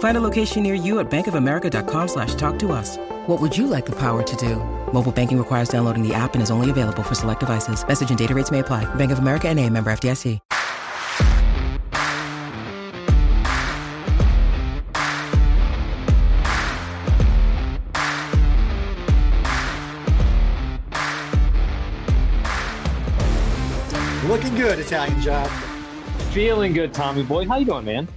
Find a location near you at bankofamerica.com slash talk to us. What would you like the power to do? Mobile banking requires downloading the app and is only available for select devices. Message and data rates may apply. Bank of America and a member FDIC. Looking good, Italian job. Feeling good, Tommy boy. How you doing, man?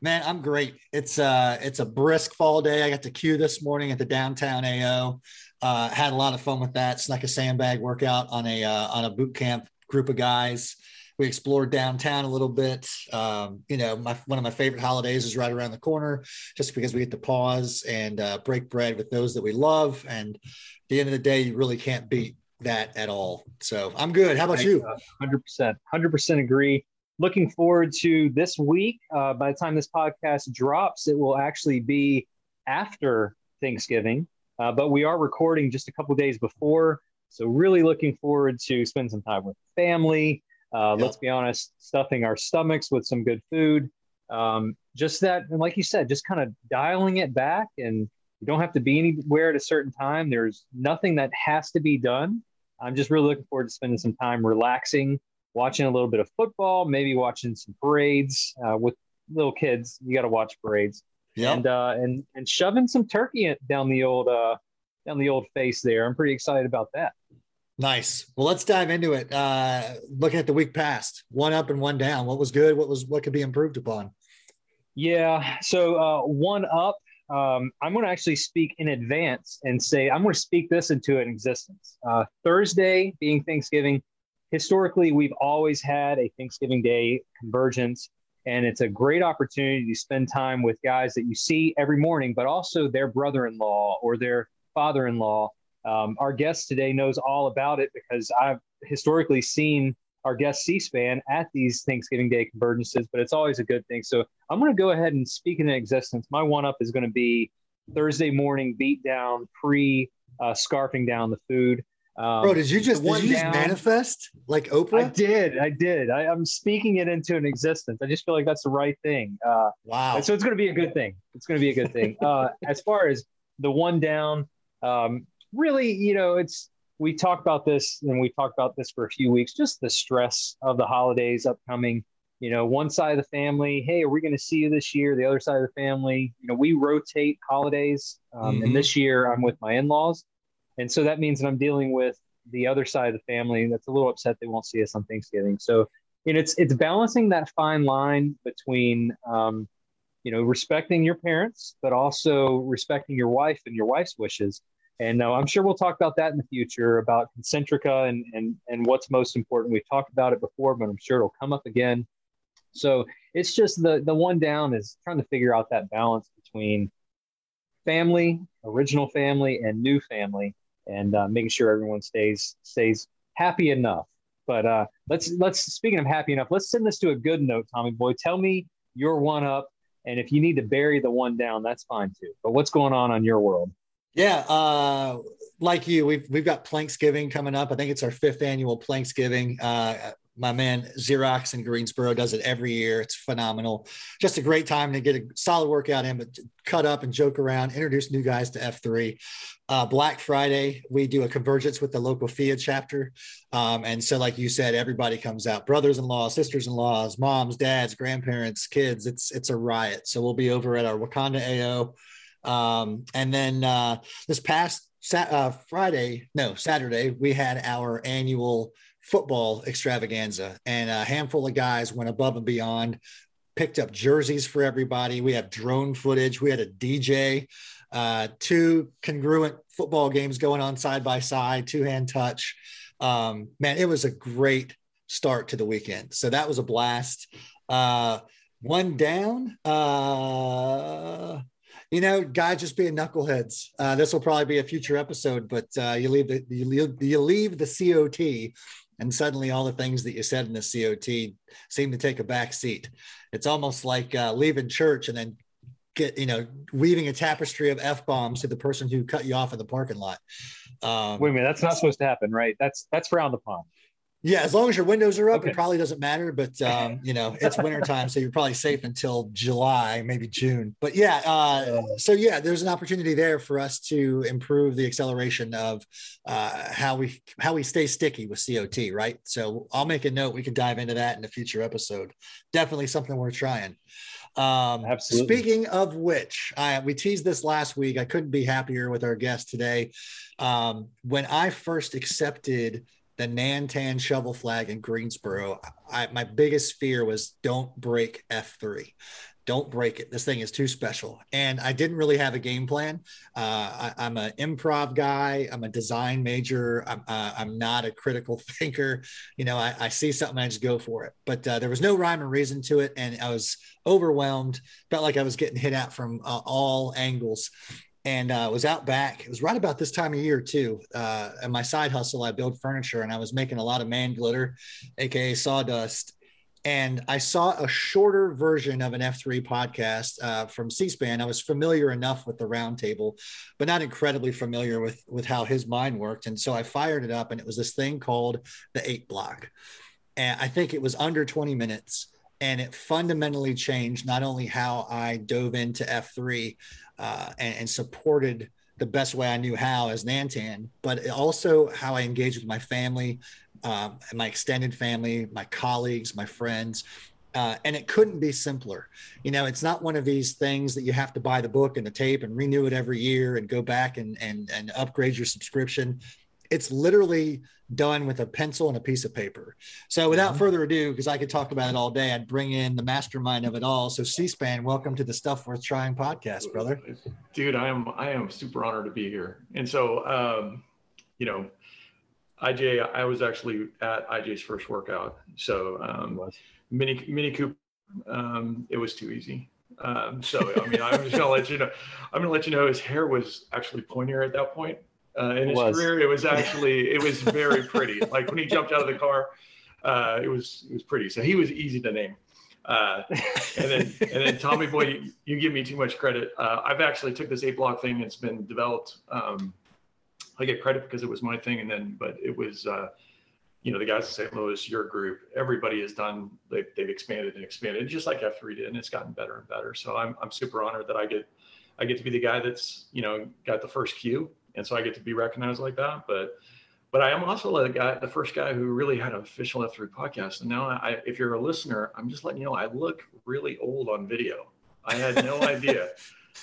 Man, I'm great. It's uh it's a brisk fall day. I got to queue this morning at the downtown AO. Uh, had a lot of fun with that. Snuck a sandbag workout on a uh, on a boot camp group of guys. We explored downtown a little bit. Um, you know, my, one of my favorite holidays is right around the corner, just because we get to pause and uh, break bread with those that we love. And at the end of the day, you really can't beat that at all. So I'm good. How about you? Hundred percent, hundred percent agree. Looking forward to this week. Uh, by the time this podcast drops, it will actually be after Thanksgiving, uh, but we are recording just a couple days before. So really looking forward to spend some time with family. Uh, yep. Let's be honest, stuffing our stomachs with some good food. Um, just that, and like you said, just kind of dialing it back and you don't have to be anywhere at a certain time. There's nothing that has to be done. I'm just really looking forward to spending some time relaxing, watching a little bit of football, maybe watching some parades uh, with little kids. You got to watch parades, yep. and uh, and and shoving some turkey down the old uh, down the old face there. I'm pretty excited about that. Nice. Well, let's dive into it. Uh, looking at the week past, one up and one down. What was good? What was what could be improved upon? Yeah. So uh, one up. Um, I'm going to actually speak in advance and say I'm going to speak this into an existence. Uh, Thursday being Thanksgiving, historically we've always had a Thanksgiving Day convergence, and it's a great opportunity to spend time with guys that you see every morning, but also their brother-in-law or their father-in-law um, our guest today knows all about it because I've historically seen our guest C-SPAN at these Thanksgiving Day convergences, but it's always a good thing. So I'm going to go ahead and speak into existence. My one up is going to be Thursday morning beat down pre uh, scarfing down the food. Um, Bro, did you just did you just down, manifest like Oprah? I did, I did. I, am speaking it into an existence. I just feel like that's the right thing. Uh, wow. So it's going to be a good thing. It's going to be a good thing. Uh, as far as the one down, um, really, you know, it's we talked about this and we talked about this for a few weeks, just the stress of the holidays upcoming. You know, one side of the family, hey, are we going to see you this year? The other side of the family, you know, we rotate holidays. Um, mm-hmm. And this year I'm with my in laws. And so that means that I'm dealing with the other side of the family that's a little upset they won't see us on Thanksgiving. So, know, it's it's balancing that fine line between um, you know, respecting your parents, but also respecting your wife and your wife's wishes. And uh, I'm sure we'll talk about that in the future about concentrica and, and, and what's most important. We've talked about it before, but I'm sure it'll come up again. So it's just the, the one down is trying to figure out that balance between family, original family, and new family, and uh, making sure everyone stays stays happy enough. But uh, let's let's speaking of happy enough, let's send this to a good note, Tommy boy. Tell me your one up, and if you need to bury the one down, that's fine too. But what's going on on your world? Yeah, uh, like you, we've we've got Planksgiving coming up. I think it's our fifth annual Planksgiving. Uh, my man Xerox in Greensboro does it every year. It's phenomenal. Just a great time to get a solid workout in, but cut up and joke around, introduce new guys to F3. Uh, Black Friday, we do a convergence with the local FIA chapter. Um, and so, like you said, everybody comes out brothers-in-law, sisters-in-laws, moms, dads, grandparents, kids. It's it's a riot. So we'll be over at our Wakanda AO um, and then uh, this past uh, Friday, no, Saturday, we had our annual football extravaganza, and a handful of guys went above and beyond. Picked up jerseys for everybody. We have drone footage. We had a DJ, uh, two congruent football games going on side by side, two hand touch. Um, man, it was a great start to the weekend. So that was a blast. Uh, one down. Uh, you know, guys just being knuckleheads. Uh, this will probably be a future episode, but uh, you leave the you leave, you leave the COT, and suddenly all the things that you said in the COT seem to take a back seat. It's almost like uh, leaving church and then get you know weaving a tapestry of f bombs to the person who cut you off in the parking lot. Um, Wait a minute, that's not supposed to happen, right? That's that's frowned upon. Yeah, as long as your windows are up, okay. it probably doesn't matter. But um, you know, it's wintertime, so you're probably safe until July, maybe June. But yeah, uh, so yeah, there's an opportunity there for us to improve the acceleration of uh, how we how we stay sticky with COT, right? So I'll make a note. We can dive into that in a future episode. Definitely something we're trying. Um, Absolutely. Speaking of which, I, we teased this last week. I couldn't be happier with our guest today. Um, when I first accepted the Nantan shovel flag in Greensboro, I, my biggest fear was don't break F3. Don't break it. This thing is too special. And I didn't really have a game plan. Uh, I, am an improv guy. I'm a design major. I'm, uh, I'm not a critical thinker. You know, I, I, see something, I just go for it. But uh, there was no rhyme or reason to it. And I was overwhelmed, felt like I was getting hit at from uh, all angles and uh, was out back. It was right about this time of year too. Uh, and my side hustle, I build furniture, and I was making a lot of man glitter, aka sawdust. And I saw a shorter version of an F3 podcast uh, from C-SPAN. I was familiar enough with the roundtable, but not incredibly familiar with with how his mind worked. And so I fired it up, and it was this thing called the Eight Block. And I think it was under 20 minutes and it fundamentally changed not only how I dove into F3 uh, and, and, supported the best way I knew how as Nantan, but also how I engaged with my family, uh, my extended family, my colleagues, my friends. Uh, and it couldn't be simpler. You know, it's not one of these things that you have to buy the book and the tape and renew it every year and go back and and and upgrade your subscription it's literally done with a pencil and a piece of paper. So without mm-hmm. further ado, because I could talk about it all day, I'd bring in the mastermind of it all. So C-SPAN, welcome to the Stuff Worth Trying podcast, brother. Dude, I am I am super honored to be here. And so um, you know, IJ, I was actually at IJ's first workout. So um, mini mini coop, um, it was too easy. Um, so I mean, I'm just gonna let you know. I'm gonna let you know his hair was actually pointier at that point uh, in his career. It was actually it was very pretty. like when he jumped out of the car, uh, it was it was pretty. So he was easy to name. Uh, and then and then Tommy Boy, you, you give me too much credit. Uh, I've actually took this eight block thing. It's been developed. Um, I get credit because it was my thing, and then but it was. Uh, you know the guys in St. Louis, your group, everybody has done. They've, they've expanded and expanded, just like F3 did, and it's gotten better and better. So I'm I'm super honored that I get I get to be the guy that's you know got the first cue and so I get to be recognized like that. But but I am also the guy, the first guy who really had an official F3 podcast. And now, I, if you're a listener, I'm just letting you know I look really old on video. I had no idea.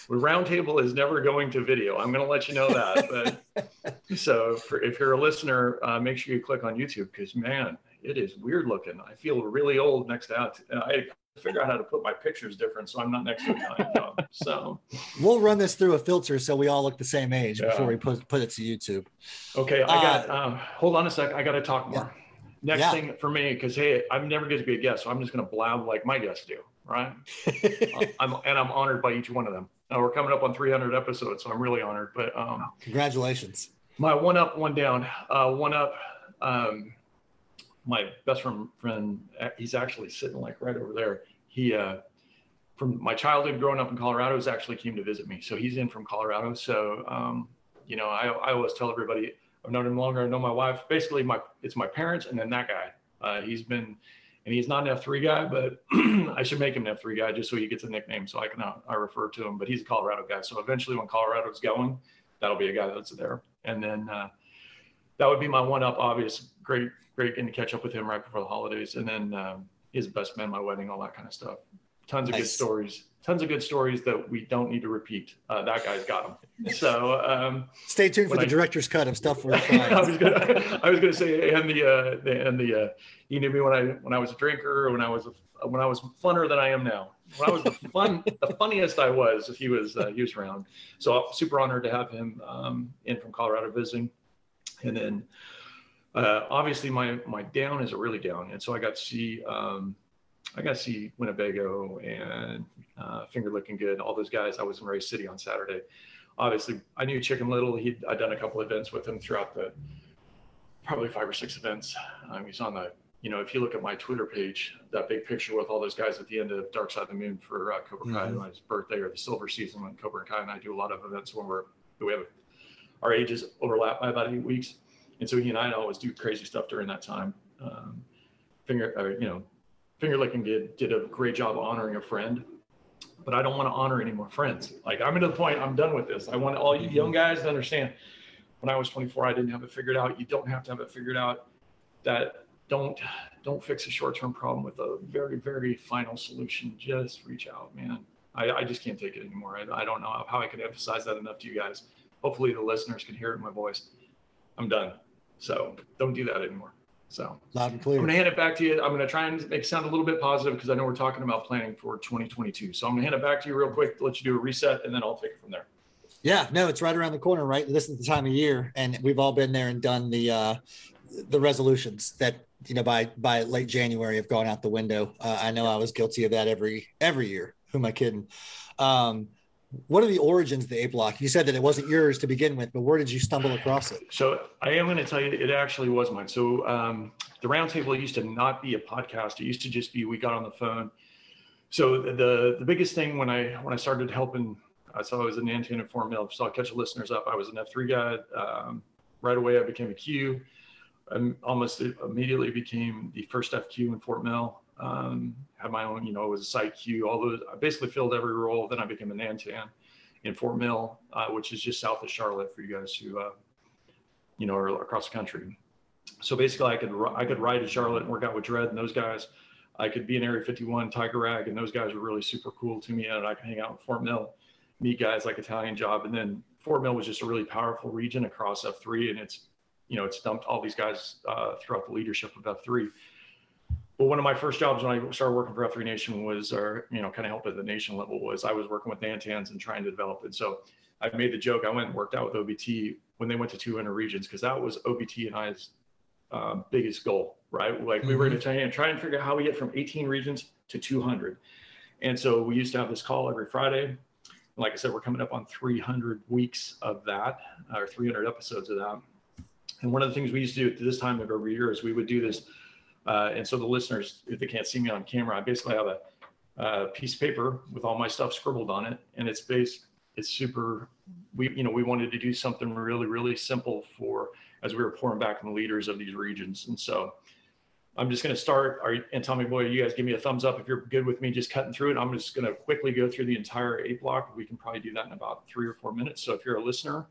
The roundtable is never going to video. I'm going to let you know that. But so for, if you're a listener, uh, make sure you click on YouTube because man, it is weird looking. I feel really old next to that. I figure out how to put my pictures different so I'm not next to a dog. So we'll run this through a filter so we all look the same age yeah. before we put put it to YouTube. Okay, I got. Uh, uh, hold on a sec. I got to talk more. Yeah. Next yeah. thing for me, because hey, I'm never going to be a guest, so I'm just going to blab like my guests do, right? I'm and I'm honored by each one of them. Now we're coming up on 300 episodes, so I'm really honored. But um, congratulations. My one up, one down. Uh, one up. Um, my best friend, friend, he's actually sitting like right over there. He, uh, from my childhood growing up in Colorado, has actually came to visit me. So he's in from Colorado. So, um, you know, I, I always tell everybody I've known him longer. I know my wife. Basically, my it's my parents and then that guy. Uh, he's been, and he's not an F3 guy, but I should make him an F3 guy just so he gets a nickname so I can uh, I refer to him. But he's a Colorado guy. So eventually, when Colorado's going, that'll be a guy that's there. And then uh, that would be my one up. Obvious, great great getting to catch up with him right before the holidays. And then um, he's the best man, my wedding, all that kind of stuff. tons of nice. good stories tons of good stories that we don't need to repeat. Uh, that guy's got them. So um, stay tuned for the I, director's cut of stuff. I was gonna, I was gonna say, and the, uh, the and the, uh, you knew me when I when I was a drinker, when I was a, when I was funner than I am now. When I was the fun, the funniest I was, he was uh, he was around. So I'm super honored to have him um, in from Colorado visiting, and then uh, obviously my my down is a really down, and so I got to see. Um, I got to see Winnebago and uh, Finger Looking Good, all those guys. I was in Race City on Saturday. Obviously, I knew Chicken Little. He'd I'd done a couple events with him throughout the probably five or six events. Um, he's on the you know if you look at my Twitter page, that big picture with all those guys at the end of Dark Side of the Moon for uh, Cobra Kai, mm-hmm. his birthday or the silver season when Cobra Kai and I do a lot of events when we're we have our ages overlap by about eight weeks, and so he and I always do crazy stuff during that time. Um, finger, or, you know, Finger Licking did did a great job honoring a friend, but I don't want to honor any more friends. Like I'm to the point, I'm done with this. I want all you young guys to understand. When I was 24, I didn't have it figured out. You don't have to have it figured out. That don't don't fix a short-term problem with a very very final solution. Just reach out, man. I, I just can't take it anymore. I, I don't know how I can emphasize that enough to you guys. Hopefully the listeners can hear it in my voice. I'm done. So don't do that anymore. So loud and clear. I'm gonna hand it back to you. I'm gonna try and make it sound a little bit positive because I know we're talking about planning for 2022. So I'm gonna hand it back to you real quick, to let you do a reset, and then I'll take it from there. Yeah, no, it's right around the corner, right? This is the time of year, and we've all been there and done the uh, the resolutions that you know by by late January have gone out the window. Uh, I know I was guilty of that every every year. Who am I kidding? Um, what are the origins of the eight block? You said that it wasn't yours to begin with, but where did you stumble across it? So I am going to tell you, it actually was mine. So um, the roundtable used to not be a podcast. It used to just be we got on the phone. So the the biggest thing when I when I started helping, uh, so I was an Nantan and Fort Mill. So I'll catch the listeners up. I was an F three guy. Um, right away, I became a Q. I almost immediately became the first FQ in Fort Mill um, had my own, you know, it was a site all those, I basically filled every role. Then I became a Nantan in Fort Mill, uh, which is just south of Charlotte for you guys who, uh, you know, are across the country. So basically I could, I could ride to Charlotte and work out with Dredd and those guys. I could be in Area 51, Tiger Rag, and those guys were really super cool to me. And I could hang out in Fort Mill, meet guys like Italian Job. And then Fort Mill was just a really powerful region across F3. And it's, you know, it's dumped all these guys uh, throughout the leadership of F3 well, one of my first jobs when I started working for F3 Nation was, or you know, kind of help at the nation level was I was working with Nantans and trying to develop it. So I made the joke. I went and worked out with OBT when they went to 200 regions because that was OBT and I's uh, biggest goal, right? Like mm-hmm. we were going to try and try and figure out how we get from 18 regions to 200. And so we used to have this call every Friday. Like I said, we're coming up on 300 weeks of that, or 300 episodes of that. And one of the things we used to do at this time of every year is we would do this uh, and so the listeners, if they can't see me on camera, I basically have a, a, piece of paper with all my stuff scribbled on it, and it's based. It's super. We you know we wanted to do something really really simple for as we were pouring back in the leaders of these regions, and so. I'm just going to start. Are and Tommy boy, you guys give me a thumbs up if you're good with me just cutting through it. I'm just going to quickly go through the entire eight block. We can probably do that in about three or four minutes. So if you're a listener,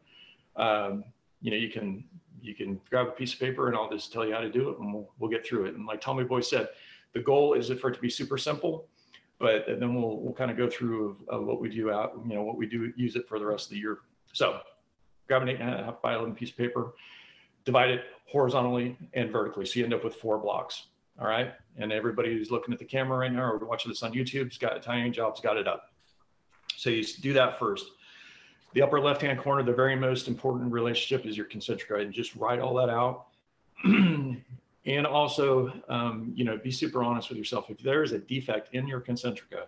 um, you know, you can you can grab a piece of paper and I'll just tell you how to do it and we'll, we'll get through it. And like Tommy Boy said, the goal is for it to be super simple, but then we'll, we'll kind of go through of, of what we do out, you know, what we do, use it for the rest of the year. So grab an eight and a half by 11 piece of paper, divide it horizontally and vertically. So you end up with four blocks. All right. And everybody who's looking at the camera right now or watching this on YouTube's got Italian jobs, got it up. So you do that first the upper left-hand corner, the very most important relationship is your concentric right, and just write all that out. and also, um, you know, be super honest with yourself. If there is a defect in your concentrica,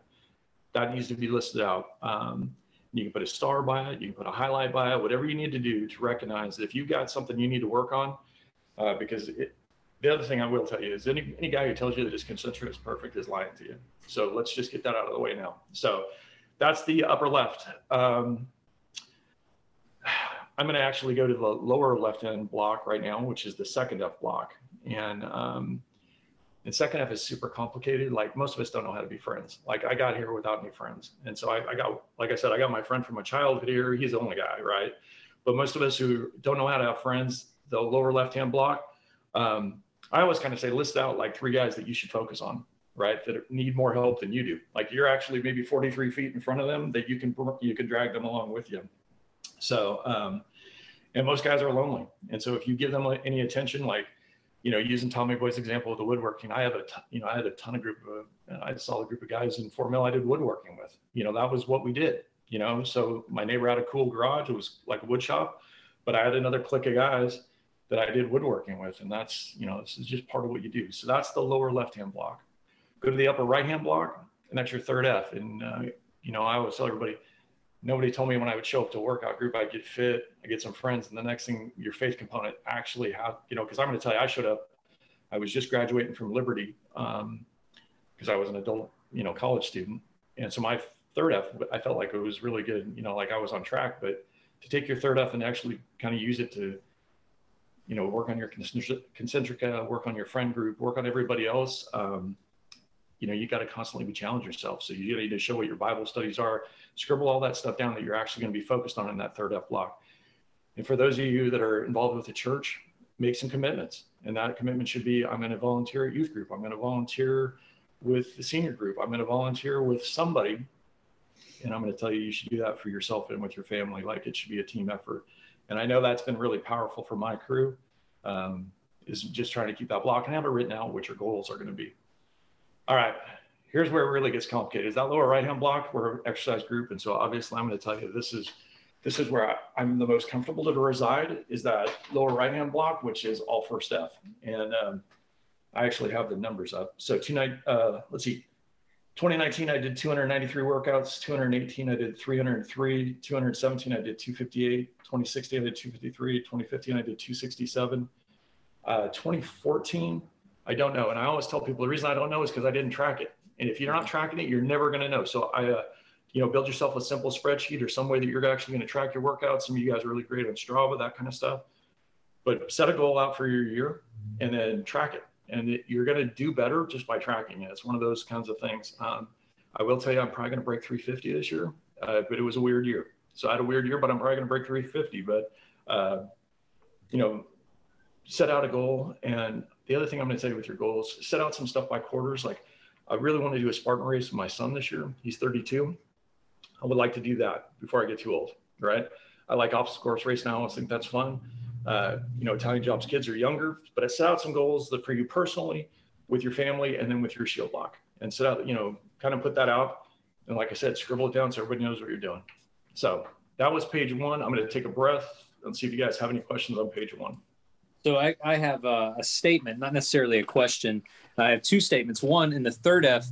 that needs to be listed out. Um, you can put a star by it, you can put a highlight by it, whatever you need to do to recognize that if you've got something you need to work on, uh, because it, the other thing I will tell you is any, any guy who tells you that his concentric is perfect is lying to you. So let's just get that out of the way now. So that's the upper left. Um, I'm going to actually go to the lower left-hand block right now, which is the second F block. And, um, and second F is super complicated. Like most of us don't know how to be friends. Like I got here without any friends. And so I, I got, like I said, I got my friend from my childhood here. He's the only guy, right? But most of us who don't know how to have friends, the lower left-hand block, um, I always kind of say list out like three guys that you should focus on. right? That need more help than you do. Like you're actually maybe 43 feet in front of them that you can you can drag them along with you. So, um, and most guys are lonely, and so if you give them any attention, like you know, using Tommy Boy's example of the woodworking, I have a you know I had a ton of group of I saw a group of guys in Fort Mill I did woodworking with. You know, that was what we did. You know, so my neighbor had a cool garage. It was like a wood shop, but I had another clique of guys that I did woodworking with, and that's you know this is just part of what you do. So that's the lower left hand block go to the upper right hand block, and that's your third F. And, uh, you know, I always tell everybody, nobody told me when I would show up to workout group, I'd get fit, I get some friends, and the next thing your faith component actually have, you know, because I'm going to tell you, I showed up, I was just graduating from Liberty because um, I was an adult, you know, college student. And so my third F, I felt like it was really good, you know, like I was on track, but to take your third F and actually kind of use it to, you know, work on your concentrica, work on your friend group, work on everybody else. Um, you know, you got to constantly be challenging yourself. So you need to show what your Bible studies are, scribble all that stuff down that you're actually going to be focused on in that third F block. And for those of you that are involved with the church, make some commitments. And that commitment should be I'm going to volunteer at youth group. I'm going to volunteer with the senior group. I'm going to volunteer with somebody. And I'm going to tell you, you should do that for yourself and with your family. Like it should be a team effort. And I know that's been really powerful for my crew, um, is just trying to keep that block and have it written out what your goals are going to be. All right, here's where it really gets complicated. Is that lower right hand block? We're exercise group, and so obviously I'm going to tell you this is this is where I, am the most comfortable to reside. Is that lower right hand block, which is all first F, and um, I actually have the numbers up. So two night, uh, let's see, 2019 I did 293 workouts. 218 I did 303. 217 I did 258. 2016 I did 253. 2015 I did 267. Uh, 2014 I don't know. And I always tell people the reason I don't know is because I didn't track it. And if you're not tracking it, you're never going to know. So I, uh, you know, build yourself a simple spreadsheet or some way that you're actually going to track your workouts. Some of you guys are really great on Strava, that kind of stuff. But set a goal out for your year and then track it. And it, you're going to do better just by tracking it. It's one of those kinds of things. Um, I will tell you, I'm probably going to break 350 this year, uh, but it was a weird year. So I had a weird year, but I'm probably going to break 350. But, uh, you know, set out a goal and the other thing I'm going to say with your goals, set out some stuff by quarters. Like I really want to do a Spartan race with my son this year. He's 32. I would like to do that before I get too old, right? I like obstacle course race now. I think that's fun. Uh, you know, Italian jobs kids are younger, but I set out some goals that for you personally, with your family, and then with your shield block, and set out, you know, kind of put that out. And like I said, scribble it down so everybody knows what you're doing. So that was page one. I'm going to take a breath and see if you guys have any questions on page one. So I, I have a, a, statement, not necessarily a question. I have two statements. One in the third F,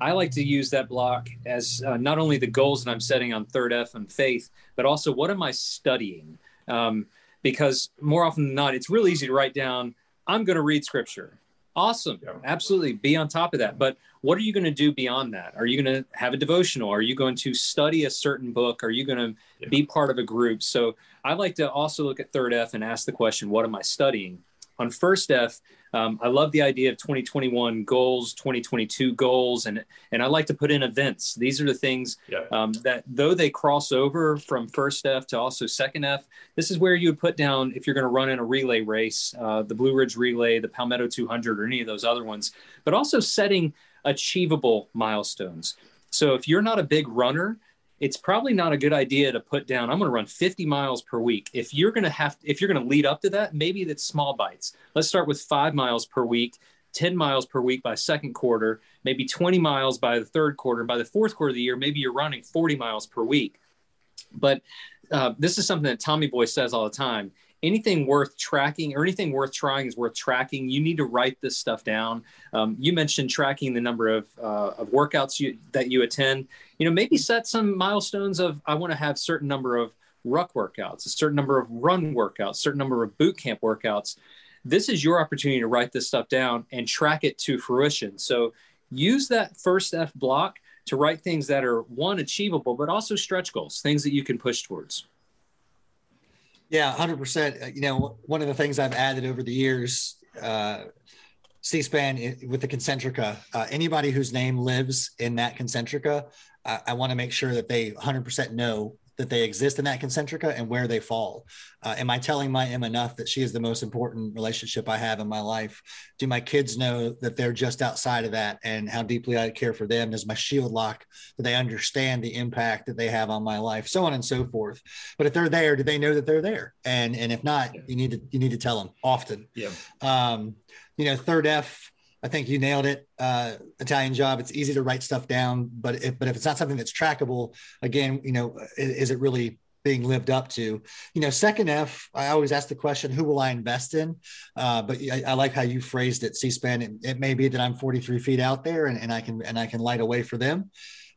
I like to use that block as uh, not only the goals that I'm setting on third F and faith, but also what am I studying? Um, because more often than not, it's really easy to write down, I'm going to read scripture. Awesome. Yeah. Absolutely. Be on top of that. But what are you going to do beyond that? Are you going to have a devotional? Are you going to study a certain book? Are you going to yeah. be part of a group? So I like to also look at third F and ask the question, what am I studying? On first F, um, I love the idea of 2021 goals, 2022 goals, and and I like to put in events. These are the things yeah. um, that though they cross over from first F to also second F, this is where you would put down if you're going to run in a relay race, uh, the Blue Ridge Relay, the Palmetto 200, or any of those other ones, but also setting achievable milestones. So if you're not a big runner, it's probably not a good idea to put down i'm going to run 50 miles per week. If you're going to have if you're going to lead up to that maybe that's small bites. Let's start with five miles per week 10 miles per week by second quarter maybe 20 miles by the third quarter. By the fourth quarter of the year maybe you're running 40 miles per week. But uh, this is something that tommy boy says all the time anything worth tracking or anything worth trying is worth tracking. You need to write this stuff down. Um, you mentioned tracking the number of, uh, of workouts you, that you attend. You know, maybe set some milestones of I want to have certain number of ruck workouts, a certain number of run workouts, certain number of boot camp workouts. This is your opportunity to write this stuff down and track it to fruition. So use that first F block to write things that are one achievable, but also stretch goals, things that you can push towards. Yeah, hundred percent. Uh, you know, one of the things I've added over the years, uh, C-SPAN with the Concentrica. Uh, anybody whose name lives in that Concentrica, I want to make sure that they 100% know that they exist in that concentrica and where they fall. Uh, am I telling my M enough that she is the most important relationship I have in my life? Do my kids know that they're just outside of that and how deeply I care for them? Does my shield lock, do they understand the impact that they have on my life? So on and so forth. But if they're there, do they know that they're there? And and if not, you need to you need to tell them often. Yeah. Um, you know, third F, I think you nailed it. Uh, Italian job. It's easy to write stuff down, but if, but if it's not something that's trackable, again, you know, is, is, it really being lived up to? You know, second F. I always ask the question, who will I invest in? Uh, but I, I, like how you phrased it, C-SPAN. It, it, may be that I'm 43 feet out there, and, and I can and I can light a way for them.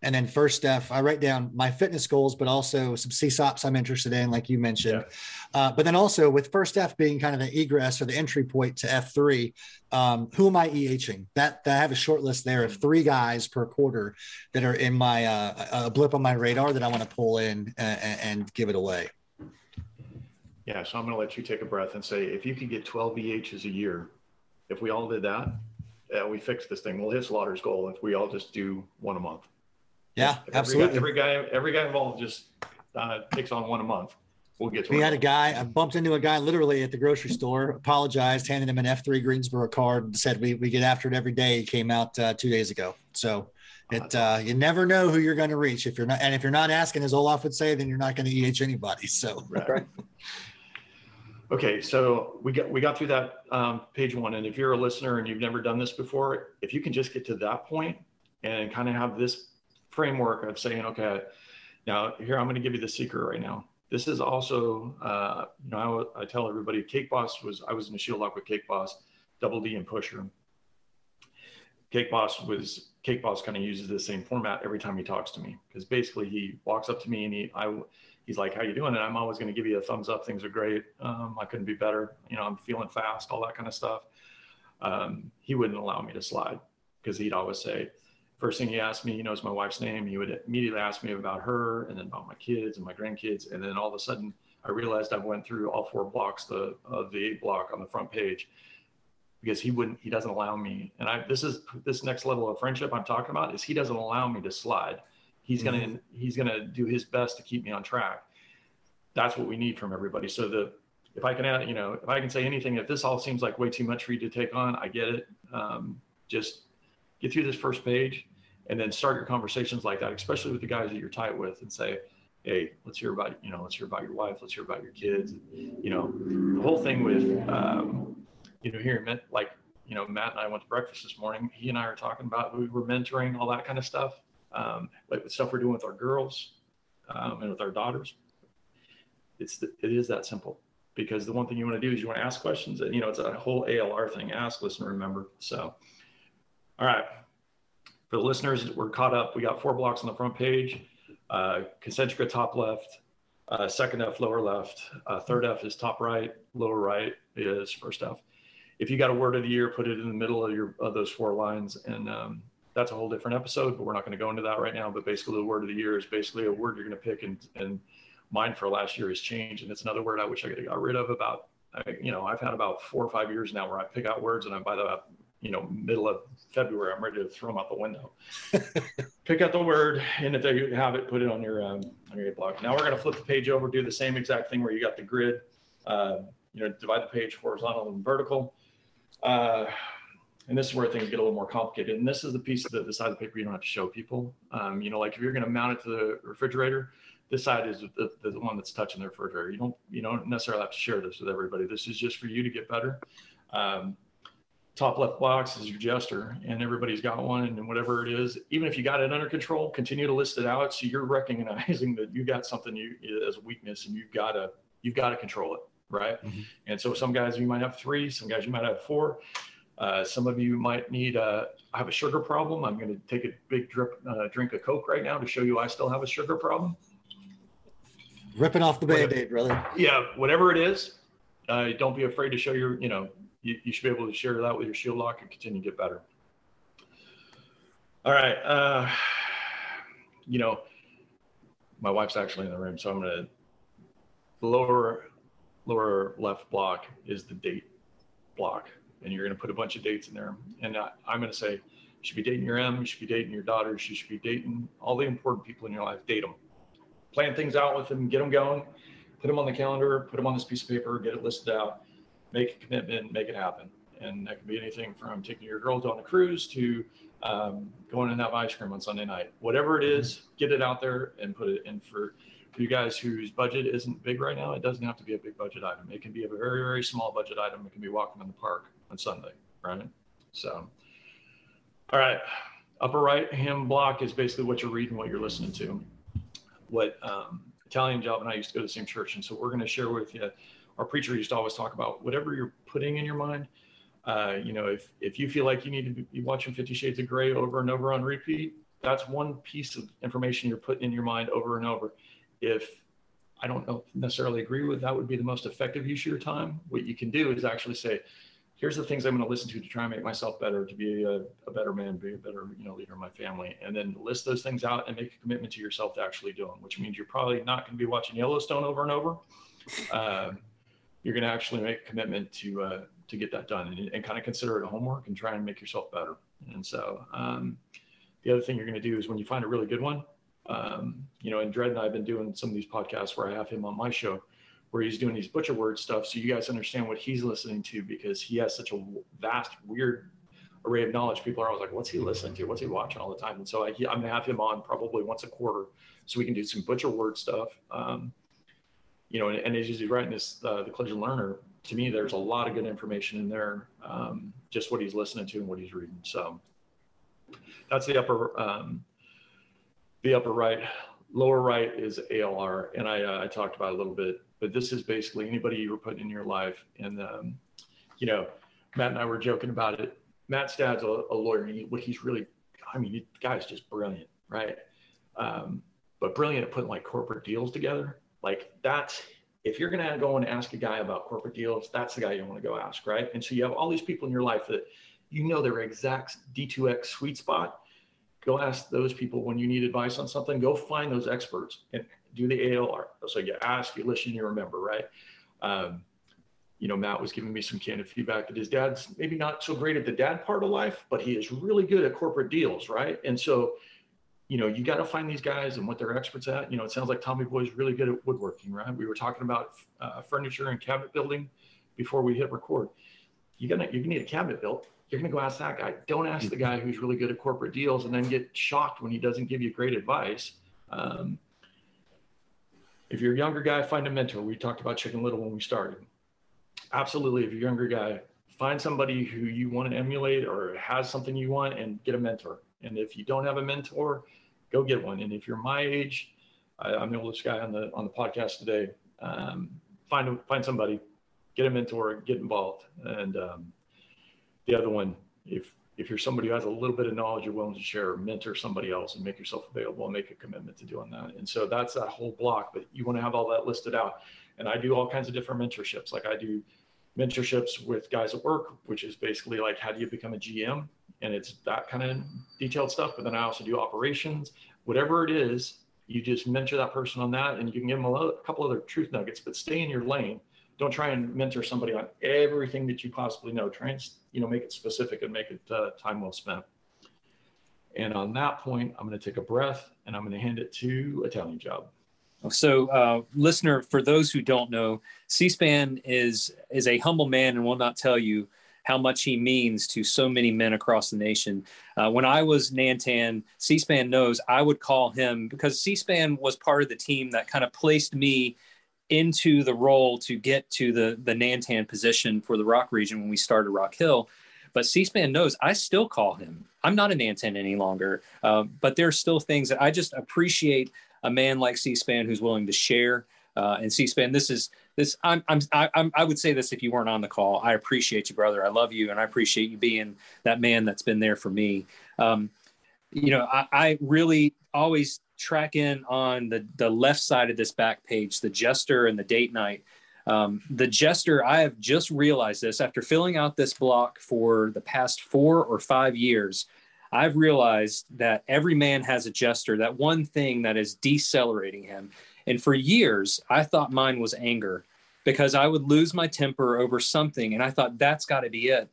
And then first step, I write down my fitness goals, but also some CSAUPs I'm interested in, like you mentioned. Yeah. Uh, but then also with first F being kind of the egress or the entry point to F3, um, who am I EHing? That, that I have a short list there of three guys per quarter that are in my uh, a blip on my radar that I want to pull in and, and give it away. Yeah, so I'm going to let you take a breath and say, if you could get 12 EHs a year, if we all did that, uh, we fix this thing. We'll hit Slaughter's goal if we all just do one a month. Yeah, every absolutely. Guy, every guy, every guy involved just uh, takes on one a month. We'll get to. We had a guy. I bumped into a guy literally at the grocery store. Apologized, handed him an F three Greensboro card, and said we we get after it every day. He came out uh, two days ago. So it uh, you never know who you're going to reach if you're not, and if you're not asking, as Olaf would say, then you're not going to EH anybody. So right. Okay, so we got we got through that um, page one, and if you're a listener and you've never done this before, if you can just get to that point and kind of have this framework of saying, okay, now here I'm going to give you the secret right now. This is also, uh, you know, I, tell everybody, Cake Boss was I was in a shield lock with Cake Boss, Double D and Pusher. Cake Boss was Cake Boss kind of uses the same format every time he talks to me because basically he walks up to me and he I he's like, "How you doing?" And I'm always going to give you a thumbs up. Things are great. Um, I couldn't be better. You know, I'm feeling fast. All that kind of stuff. Um, he wouldn't allow me to slide because he'd always say, first thing he asked me, he knows my wife's name. He would immediately ask me about her and then about my kids and my grandkids. And then all of a sudden, I realized I went through all four blocks the, of the eight block on the front page because he wouldn't, he doesn't allow me. And I, this is this next level of friendship I'm talking about is he doesn't allow me to slide. He's mm-hmm. gonna he's gonna do his best to keep me on track. That's what we need from everybody. So the if I can add, you know, if I can say anything, if this all seems like way too much for you to take on, I get it. Um, just get through this first page and then start your conversations like that, especially with the guys that you're tight with, and say, "Hey, let's hear about you know, let's hear about your wife, let's hear about your kids." You know, the whole thing with um, you know here, like you know, Matt and I went to breakfast this morning. He and I are talking about who we were mentoring all that kind of stuff, um, like the stuff we're doing with our girls um, and with our daughters. It's the, it is that simple because the one thing you want to do is you want to ask questions and you know it's a whole ALR thing ask listen remember so all right for the listeners, we're caught up. We got four blocks on the front page. Uh, concentrica top left, uh, second F lower left, uh, third F is top right, lower right is first F. If you got a word of the year, put it in the middle of your of those four lines, and um, that's a whole different episode. But we're not going to go into that right now. But basically, the word of the year is basically a word you're going to pick, and and mine for last year is change, and it's another word I wish I could have got rid of about. you know, I've had about four or five years now where I pick out words, and I by the you know, middle of February, I'm ready to throw them out the window. Pick out the word, and if you have it, put it on your um, on your block. Now we're going to flip the page over, do the same exact thing where you got the grid. Uh, you know, divide the page horizontal and vertical. Uh, and this is where things get a little more complicated. And this is the piece of the, the side of the paper you don't have to show people. Um, you know, like if you're going to mount it to the refrigerator, this side is the, the one that's touching the refrigerator. You don't you don't necessarily have to share this with everybody. This is just for you to get better. Um, top left box is your jester and everybody's got one and whatever it is. Even if you got it under control continue to list it out so you're recognizing that you got something you as a weakness and you've got to you've got to control it right? Mm-hmm. and so some guys you might have three some guys you might have four. Uh, some of you might need uh, I have a sugar problem. I'm going to take a big drip uh, drink of coke right now to show you i still have a sugar problem. Ripping off the band-aid brother yeah whatever it is uh, don't be afraid to show your you know you, you should be able to share that with your shield lock and continue to get better. All right. Uh, you know, my wife's actually in the room, so I'm gonna the lower lower left block is the date block, and you're gonna put a bunch of dates in there. And I, I'm gonna say you should be dating your M, you should be dating your daughters, you should be dating all the important people in your life. Date them. plan things out with them, get them going, put them on the calendar, put them on this piece of paper, get it listed out, make a commitment, make it happen. And that can be anything from taking your girls on a cruise to um, going and have ice cream on Sunday night. Whatever it is, get it out there and put it in for, for you guys whose budget isn't big right now. It doesn't have to be a big budget item. It can be a very, very small budget item. It can be walking in the park on Sunday, right? So, all right, upper right hand block is basically what you're reading, what you're listening to. What um, Italian job and I used to go to the same church, and so we're going to share with you. Our preacher used to always talk about whatever you're putting in your mind. Uh, you know, if if you feel like you need to be watching Fifty Shades of Grey over and over on repeat, that's one piece of information you're putting in your mind over and over. If I don't know, necessarily agree with that would be the most effective use of your time. What you can do is actually say, here's the things I'm going to listen to to try and make myself better, to be a, a, better man, be a better you know leader in my family, and then list those things out and make a commitment to yourself to actually do them. Which means you're probably not going to be watching Yellowstone over and over. Uh, you're going to actually make a commitment to uh, to get that done and, and, kind of consider it homework and try and make yourself better. And so um, the other thing you're going to do is when you find a really good one, um, you know, and Dredd and I have been doing some of these podcasts where I have him on my show where he's doing these butcher word stuff so you guys understand what he's listening to because he has such a vast weird array of knowledge. People are always like what's he listening to? What's he watching all the time? And so I, am gonna have him on probably once a quarter so we can do some butcher word stuff um, you know and, and as he's writing this uh, the collision learner to me there's a lot of good information in there um, just what he's listening to and what he's reading so that's the upper um, the upper right lower right is alr and i uh, i talked about a little bit but this is basically anybody you were putting in your life. And, um, you know, Matt and I were joking about it. Matt's dad's a, a lawyer. And he, what he's really, I mean, the guy's just brilliant, right? Um, but brilliant at putting like corporate deals together. Like that's, if you're going to go and ask a guy about corporate deals, that's the guy you want to go ask, right? And so you have all these people in your life that you know their exact D2X sweet spot. Go ask those people when you need advice on something. Go find those experts and do the ALR. So you ask, you listen, you remember, right? Um, you know, Matt was giving me some candid feedback that his dad's maybe not so great at the dad part of life, but he is really good at corporate deals, right? And so, you know, you got to find these guys and what they're experts at. You know, it sounds like Tommy Boy is really good at woodworking, right? We were talking about uh, furniture and cabinet building before we hit record. You're gonna you're gonna need a cabinet built. You're gonna go ask that guy. Don't ask the guy who's really good at corporate deals and then get shocked when he doesn't give you great advice. Um, if you're a younger guy, find a mentor. We talked about Chicken Little when we started. Absolutely. If you're a younger guy, find somebody who you want to emulate or has something you want and get a mentor. And if you don't have a mentor, go get one. And if you're my age, I, am the oldest guy on the on the podcast today. Um, find find somebody, get a mentor, get involved. And um, the other one, if if you're somebody who has a little bit of knowledge you're willing to share, mentor somebody else and make yourself available and make a commitment to doing that. And so that's that whole block, but you want to have all that listed out. And I do all kinds of different mentorships. Like I do mentorships with guys at work, which is basically like how do you become a GM? And it's that kind of detailed stuff. But then I also do operations, whatever it is, you just mentor that person on that and you can give them a, a couple other truth nuggets, but stay in your lane don't try and mentor somebody on everything that you possibly know. Try and you know make it specific and make it uh, time well spent. And on that point, I'm going to take a breath and I'm going to hand it to Italian Job. So, uh, listener, for those who don't know, C-SPAN is is a humble man and will not tell you how much he means to so many men across the nation. Uh, when I was Nantan, C-SPAN knows I would call him because C-SPAN was part of the team that kind of placed me into the role to get to the the Nantan position for the Rock region when we started Rock Hill. But C-SPAN knows I still call him. I'm not a Nantan any longer, uh, but there's still things that I just appreciate a man like C-SPAN who's willing to share. Uh, and C-SPAN, this is this. I'm, I'm, I'm, I would say this if you weren't on the call. I appreciate you, brother. I love you, and I appreciate you being that man that's been there for me. Um, you know, I, I really always track in on the, the left side of this back page, the jester and the date night. Um, the jester, I have just realized this after filling out this block for the past four or five years. I've realized that every man has a jester, that one thing that is decelerating him. And for years, I thought mine was anger because I would lose my temper over something. And I thought that's got to be it.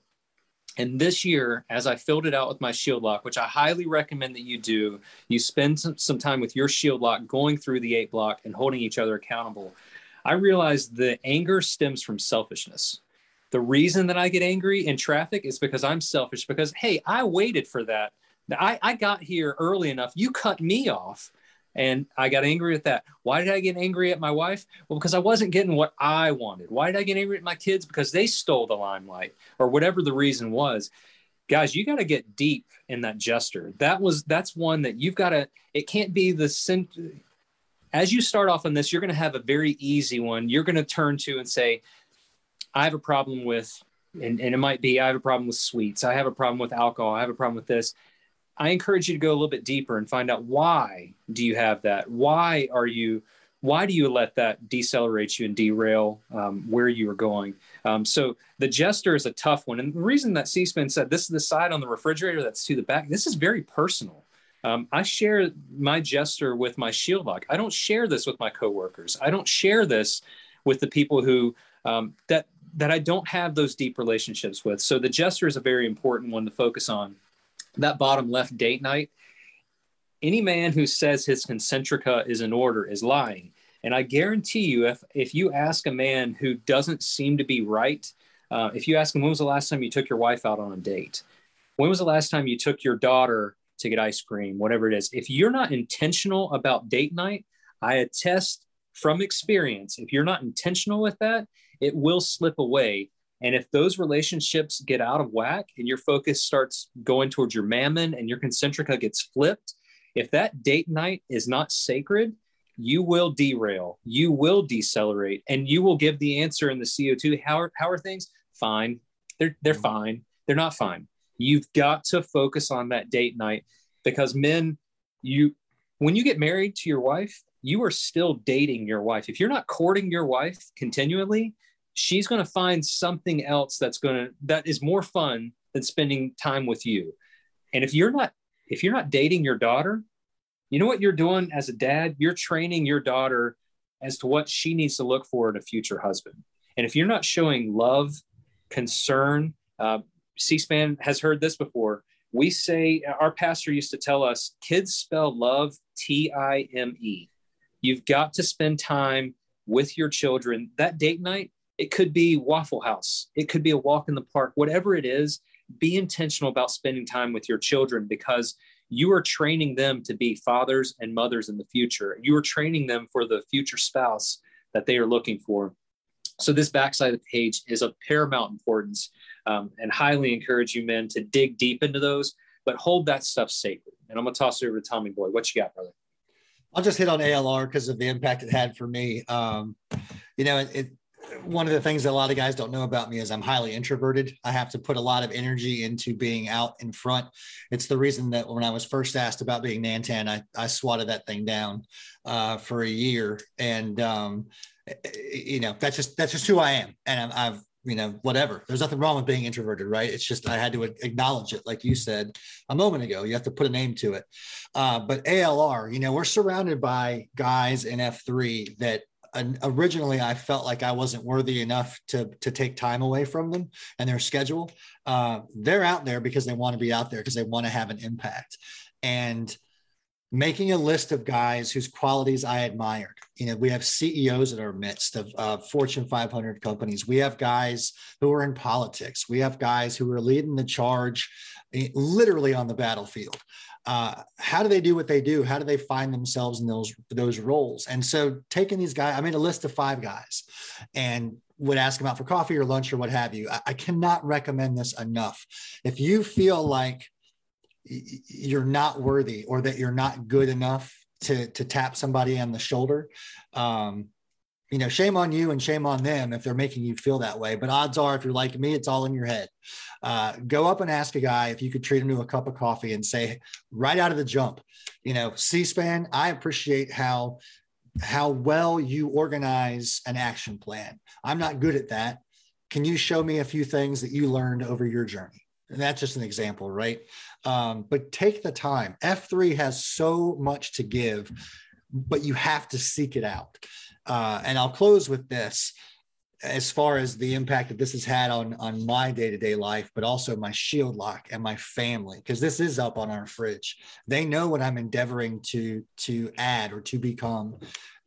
And this year, as I filled it out with my shield lock, which I highly recommend that you do, you spend some, some time with your shield lock going through the eight block and holding each other accountable. I realized the anger stems from selfishness. The reason that I get angry in traffic is because I'm selfish, because, hey, I waited for that. I, I got here early enough. You cut me off. And I got angry at that. Why did I get angry at my wife? Well, because I wasn't getting what I wanted. Why did I get angry at my kids? Because they stole the limelight or whatever the reason was. Guys, you got to get deep in that jester. That was that's one that you've got to. It can't be the as you start off on this, you're going to have a very easy one. You're going to turn to and say, I have a problem with, and, and it might be, I have a problem with sweets. I have a problem with alcohol. I have a problem with this. I encourage you to go a little bit deeper and find out why do you have that? Why are you, why do you let that decelerate you and derail um, where you are going? Um, so the jester is a tough one. And the reason that C-SPAN said this is the side on the refrigerator that's to the back, this is very personal. Um, I share my jester with my shield lock. I don't share this with my coworkers. I don't share this with the people who um, that that I don't have those deep relationships with. So the jester is a very important one to focus on. That bottom left date night. Any man who says his concentrica is in order is lying. And I guarantee you, if if you ask a man who doesn't seem to be right, uh, if you ask him when was the last time you took your wife out on a date, when was the last time you took your daughter to get ice cream, whatever it is. If you're not intentional about date night, I attest from experience, if you're not intentional with that, it will slip away. And if those relationships get out of whack and your focus starts going towards your mammon and your concentrica gets flipped, if that date night is not sacred, you will derail, you will decelerate, and you will give the answer in the COT. How are, how are things? Fine. They're, they're mm-hmm. fine. They're not fine. You've got to focus on that date night because men, you when you get married to your wife, you are still dating your wife. If you're not courting your wife continually, she's going to find something else that's going to that is more fun than spending time with you. And if you're not if you're not dating your daughter, you know what you're doing as a dad? You're training your daughter as to what she needs to look for in a future husband. And if you're not showing love, concern, uh, C-SPAN has heard this before. We say our pastor used to tell us kids spell love T I M E. You've got to spend time with your children. That date night, it could be Waffle House, it could be a walk in the park, whatever it is. Be intentional about spending time with your children because you are training them to be fathers and mothers in the future. You are training them for the future spouse that they are looking for. So, this backside of the page is of paramount importance um, and highly encourage you men to dig deep into those, but hold that stuff sacred. And I'm going to toss it over to Tommy Boy. What you got, brother? I'll just hit on ALR because of the impact it had for me. Um, you know, it, it, one of the things that a lot of guys don't know about me is I'm highly introverted. I have to put a lot of energy into being out in front. It's the reason that when I was first asked about being Nantan, I, I swatted that thing down uh, for a year. And, um, you know, that's just, that's just who I am. And i I've you know, whatever. There's nothing wrong with being introverted, right? It's just I had to acknowledge it, like you said a moment ago. You have to put a name to it. Uh, but ALR, you know, we're surrounded by guys in F3 that originally I felt like I wasn't worthy enough to to take time away from them and their schedule. Uh, they're out there because they want to be out there because they want to have an impact. And making a list of guys whose qualities I admired. You know, we have CEOs in our midst of uh, Fortune 500 companies. We have guys who are in politics. We have guys who are leading the charge eh, literally on the battlefield. Uh, how do they do what they do? How do they find themselves in those those roles? And so, taking these guys, I made a list of five guys, and would ask them out for coffee or lunch or what have you. I, I cannot recommend this enough. If you feel like you're not worthy or that you're not good enough to to tap somebody on the shoulder um, you know shame on you and shame on them if they're making you feel that way. But odds are if you're like me it's all in your head. Uh, go up and ask a guy if you could treat him to a cup of coffee and say right out of the jump you know c-span i appreciate how how well you organize an action plan. I'm not good at that. Can you show me a few things that you learned over your journey? And that's just an example right? Um, but take the time. F3 has so much to give, but you have to seek it out. Uh, and I'll close with this. as far as the impact that this has had on on my day-to-day life but also my shield lock and my family because this is up on our fridge they know what i'm endeavoring to to add or to become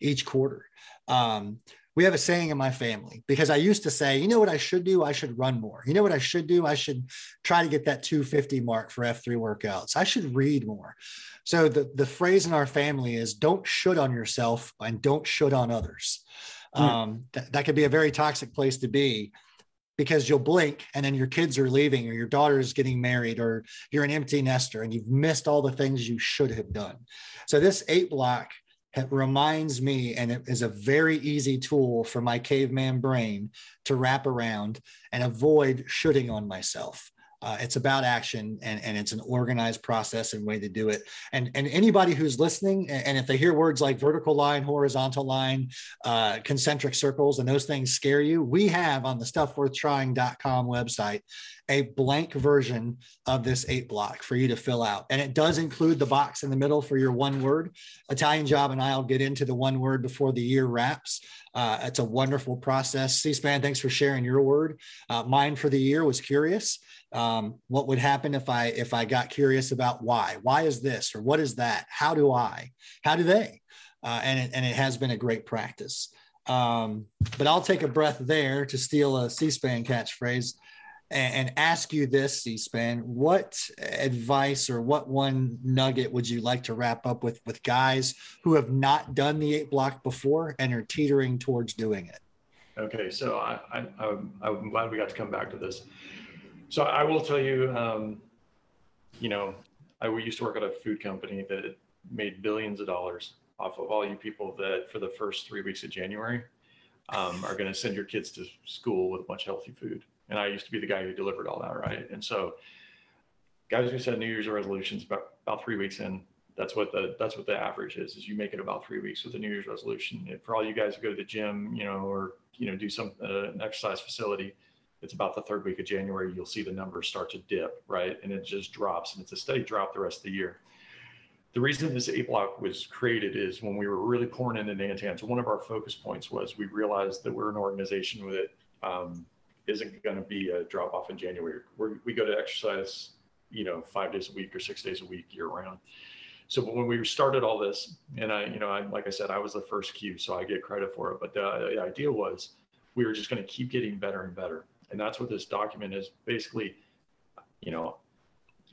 each quarter um, we have a saying in my family because I used to say, you know what I should do? I should run more. You know what I should do? I should try to get that 250 mark for F3 workouts. I should read more. So the, the phrase in our family is don't should on yourself and don't should on others. Mm. Um, th- that could be a very toxic place to be because you'll blink and then your kids are leaving or your daughter is getting married or you're an empty nester and you've missed all the things you should have done. So this eight block it reminds me, and it is a very easy tool for my caveman brain to wrap around and avoid shooting on myself. Uh, it's about action and, and it's an organized process and way to do it. And, and anybody who's listening, and if they hear words like vertical line, horizontal line, uh, concentric circles, and those things scare you, we have on the stuffworthtrying.com website a blank version of this eight block for you to fill out. And it does include the box in the middle for your one word. Italian Job and I'll get into the one word before the year wraps. Uh, it's a wonderful process. C-SPAN, thanks for sharing your word. Uh, mine for the year was curious. Um, what would happen if I if I got curious about why? Why is this or what is that? How do I? How do they? Uh, and it, and it has been a great practice. Um, but I'll take a breath there to steal a C-SPAN catchphrase and, and ask you this, C-SPAN. What advice or what one nugget would you like to wrap up with with guys who have not done the eight block before and are teetering towards doing it? Okay, so I, I, I'm glad we got to come back to this. So I will tell you, um, you know, I used to work at a food company that made billions of dollars off of all you people that for the first three weeks of January um, are going to send your kids to school with a bunch of healthy food. And I used to be the guy who delivered all that, right? And so, guys who set New Year's resolutions about, about three weeks in, that's what the that's what the average is. Is you make it about three weeks with a New Year's resolution. And for all you guys who go to the gym, you know, or you know, do some uh, an exercise facility, it's about the third week of January. You'll see the numbers start to dip, right, and it just drops, and it's a steady drop the rest of the year. The reason this eight block was created is when we were really pouring into Nantan. So one of our focus points was we realized that we're an organization with it. Um, isn't going to be a drop off in January. We're, we go to exercise, you know, five days a week or six days a week year round. So when we started all this, and I, you know, I, like I said, I was the first cue, so I get credit for it. But the, the idea was we were just going to keep getting better and better. And that's what this document is basically, you know,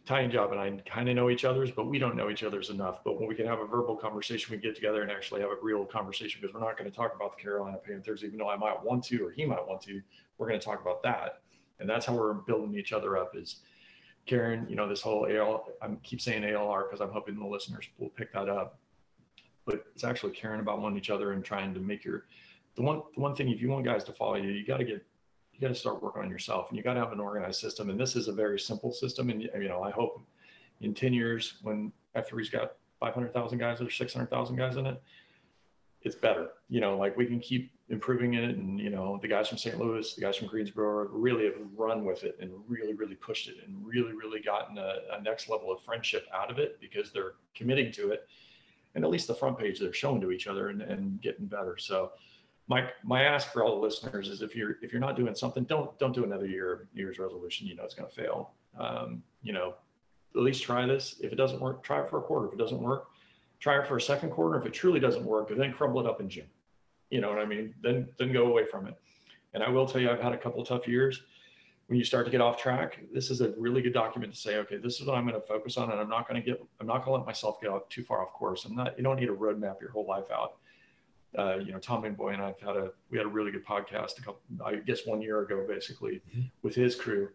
Italian job and I kind of know each other's, but we don't know each other's enough. But when we can have a verbal conversation, we get together and actually have a real conversation because we're not going to talk about the Carolina Panthers, even though I might want to or he might want to we're going to talk about that. And that's how we're building each other up is Karen, you know, this whole AL, I keep saying ALR because I'm hoping the listeners will pick that up. But it's actually caring about one each other and trying to make your, the one, the one thing, if you want guys to follow you, you got to get, you got to start working on yourself and you got to have an organized system. And this is a very simple system. And, you know, I hope in 10 years when F3's got 500,000 guys or 600,000 guys in it, it's better. You know, like we can keep improving it. And, you know, the guys from St. Louis, the guys from Greensboro really have run with it and really, really pushed it and really, really gotten a, a, next level of friendship out of it because they're committing to it. And at least the front page, they're showing to each other and, and getting better. So my, my ask for all the listeners is if you're, if you're not doing something, don't, don't do another year, year's resolution. You know, it's going to fail. Um, you know, at least try this. If it doesn't work, try it for a quarter. If it doesn't work, try it for a second quarter. If it truly doesn't work, then crumble it up in June. You know what I mean? Then then go away from it. And I will tell you, I've had a couple tough years. When you start to get off track, this is a really good document to say, okay, this is what I'm going to focus on, and I'm not going to get, I'm not going to let myself get too far off course. I'm not. You don't need a roadmap your whole life out. Uh, you know, Tommy Boy and I've had a we had a really good podcast a couple, I guess one year ago, basically, mm-hmm. with his crew,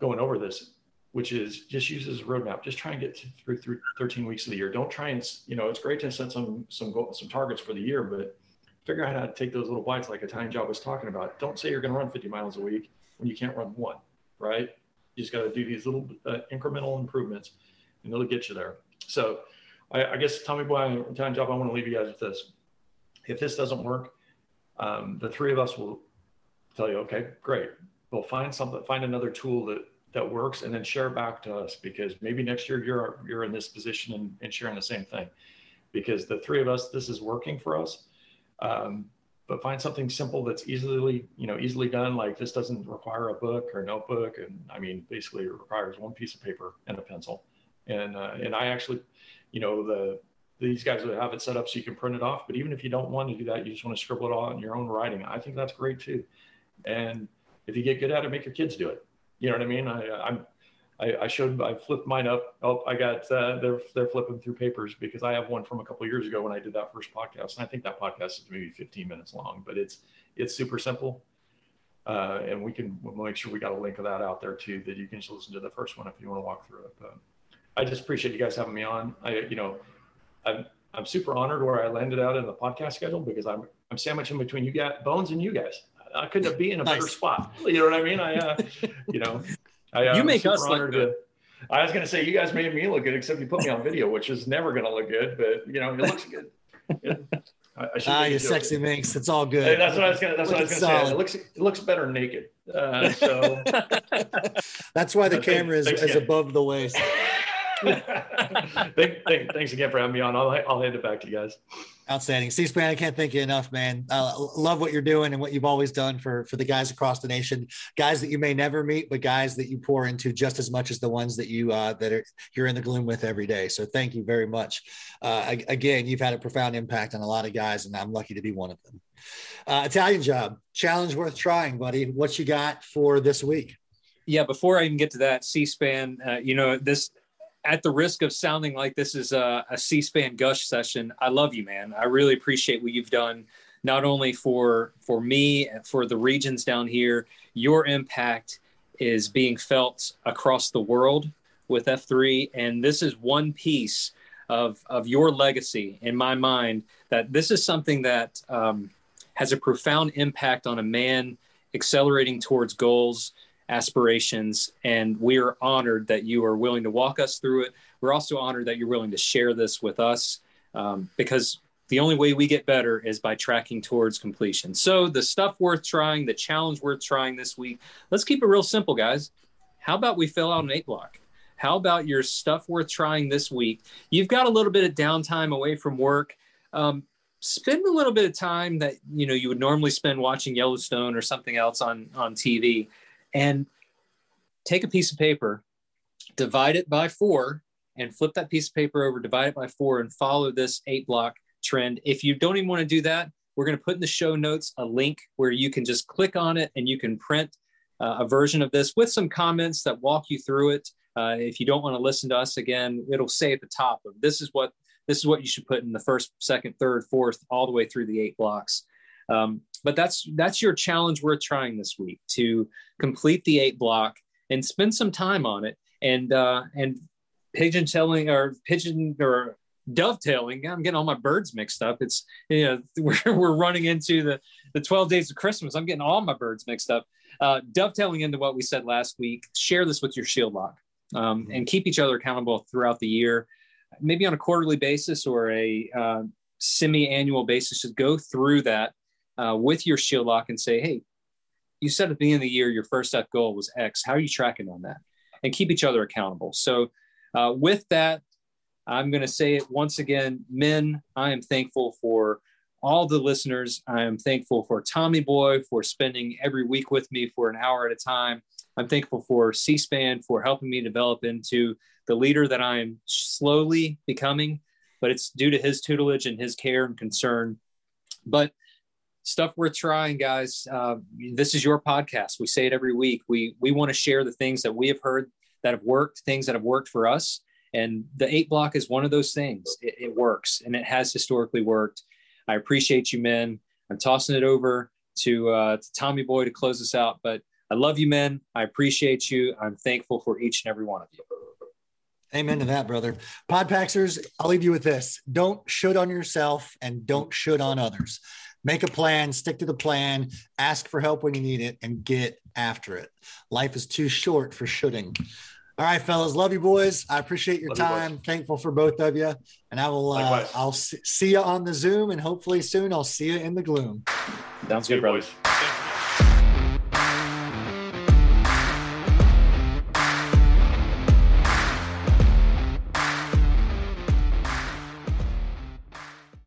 going over this which is just use as a roadmap. Just try and get through, through 13 weeks of the year. Don't try and, you know, it's great to set some, some goals, some targets for the year, but figure out how to take those little bites like a Italian job was talking about. Don't say you're going to run 50 miles a week when you can't run one, right? You just got to do these little uh, incremental improvements and it'll get you there. So I, I guess Tommy Boy, Italian job, I want to leave you guys with this. If this doesn't work, um, the three of us will tell you, okay, great. We'll find something, find another tool that that works and then share back to us because maybe next year you're you're in this position and, and sharing the same thing because the three of us this is working for us um, but find something simple that's easily, you know, easily done. Like this doesn't require a book or notebook. And I mean, basically it requires one piece of paper and a pencil. And, uh, and I actually, you know, the, these guys would have it set up so you can print it off. But even if you don't want to do that, you just want to scribble it all in your own writing. I think that's great too. And if you get good at it, make your kids do it. You know what I mean? I, I'm, I, I showed, I flipped mine up. Oh, I got, uh, they're, they're flipping through papers because I have one from a couple years ago when I did that first podcast. And I think that podcast is maybe 15 minutes long, but it's, it's super simple. Uh, and we can we'll make sure we got a link of that out there too, that you can just listen to the first one if you want to walk through it. But I just appreciate you guys having me on. I, you know, I'm, I'm super honored where I landed out in the podcast schedule because I'm, I'm sandwiched in between you guys, Bones and you guys. I couldn't have been in a nice. better spot. You know what I mean? I, uh, you know, I, uh, you make us look good. To, I was going to say you guys made me look good, except you put me on video, which is never going to look good. But you know, it looks good. I, I ah, you sexy minx. It's all good. Hey, that's what I was gonna. That's what I was gonna say. It looks it looks better naked. Uh, so that's why the camera is, is above the waist. thank, thank, thanks again for having me on. I'll, I'll hand it back to you guys. Outstanding. C-SPAN, I can't thank you enough, man. Uh, love what you're doing and what you've always done for, for the guys across the nation, guys that you may never meet, but guys that you pour into just as much as the ones that you, uh, that are, you're in the gloom with every day. So thank you very much. Uh, again, you've had a profound impact on a lot of guys and I'm lucky to be one of them. Uh, Italian job, challenge worth trying, buddy. What you got for this week? Yeah, before I even get to that, C-SPAN, uh, you know, this at the risk of sounding like this is a, a C-SPAN gush session, I love you, man. I really appreciate what you've done, not only for for me, for the regions down here. Your impact is being felt across the world with F3, and this is one piece of of your legacy in my mind. That this is something that um, has a profound impact on a man accelerating towards goals aspirations. And we are honored that you are willing to walk us through it. We're also honored that you're willing to share this with us um, because the only way we get better is by tracking towards completion. So, the stuff worth trying, the challenge worth trying this week, let's keep it real simple, guys. How about we fill out an eight block? How about your stuff worth trying this week? You've got a little bit of downtime away from work. Um, spend a little bit of time that you know you would normally spend watching Yellowstone or something else on on TV and take a piece of paper, divide it by four, and flip that piece of paper over, divide it by four, and follow this eight block trend. If you don't even want to do that, we're going to put in the show notes a link where you can just click on it and you can print uh, a version of this with some comments that walk you through it. Uh, if you don't want to listen to us again, it'll say at the top of this is what this is what you should put in the first, second, third, fourth, all the way through the eight blocks. Um, but that's that's your challenge worth trying this week to complete the eight block and spend some time on it and uh, and pigeon telling or pigeon or dovetailing. I'm getting all my birds mixed up. It's you know we're, we're running into the the 12 days of Christmas. I'm getting all my birds mixed up. Uh, dovetailing into what we said last week. Share this with your shield lock um, mm-hmm. and keep each other accountable throughout the year, maybe on a quarterly basis or a uh, semi-annual basis. Just go through that uh, with your shield lock and say, hey, you said at the beginning of the year your first step goal was X. How are you tracking on that? And keep each other accountable. So, uh, with that, I'm going to say it once again, men. I am thankful for all the listeners. I am thankful for Tommy Boy for spending every week with me for an hour at a time. I'm thankful for C-SPAN for helping me develop into the leader that I am slowly becoming, but it's due to his tutelage and his care and concern. But stuff worth trying, guys. Uh, this is your podcast. We say it every week. We we want to share the things that we have heard that have worked, things that have worked for us, and the eight block is one of those things. It, it works, and it has historically worked. I appreciate you, men. I'm tossing it over to, uh, to Tommy Boy to close us out, but I love you, men. I appreciate you. I'm thankful for each and every one of you. Amen to that, brother. Podpaxers, I'll leave you with this. Don't should on yourself and don't should on others make a plan, stick to the plan, ask for help when you need it, and get after it. Life is too short for shooting. All right, fellas, love you, boys. I appreciate your love time. You, Thankful for both of you, and I will. Uh, I'll see you on the Zoom, and hopefully soon I'll see you in the gloom. Sounds good, brothers.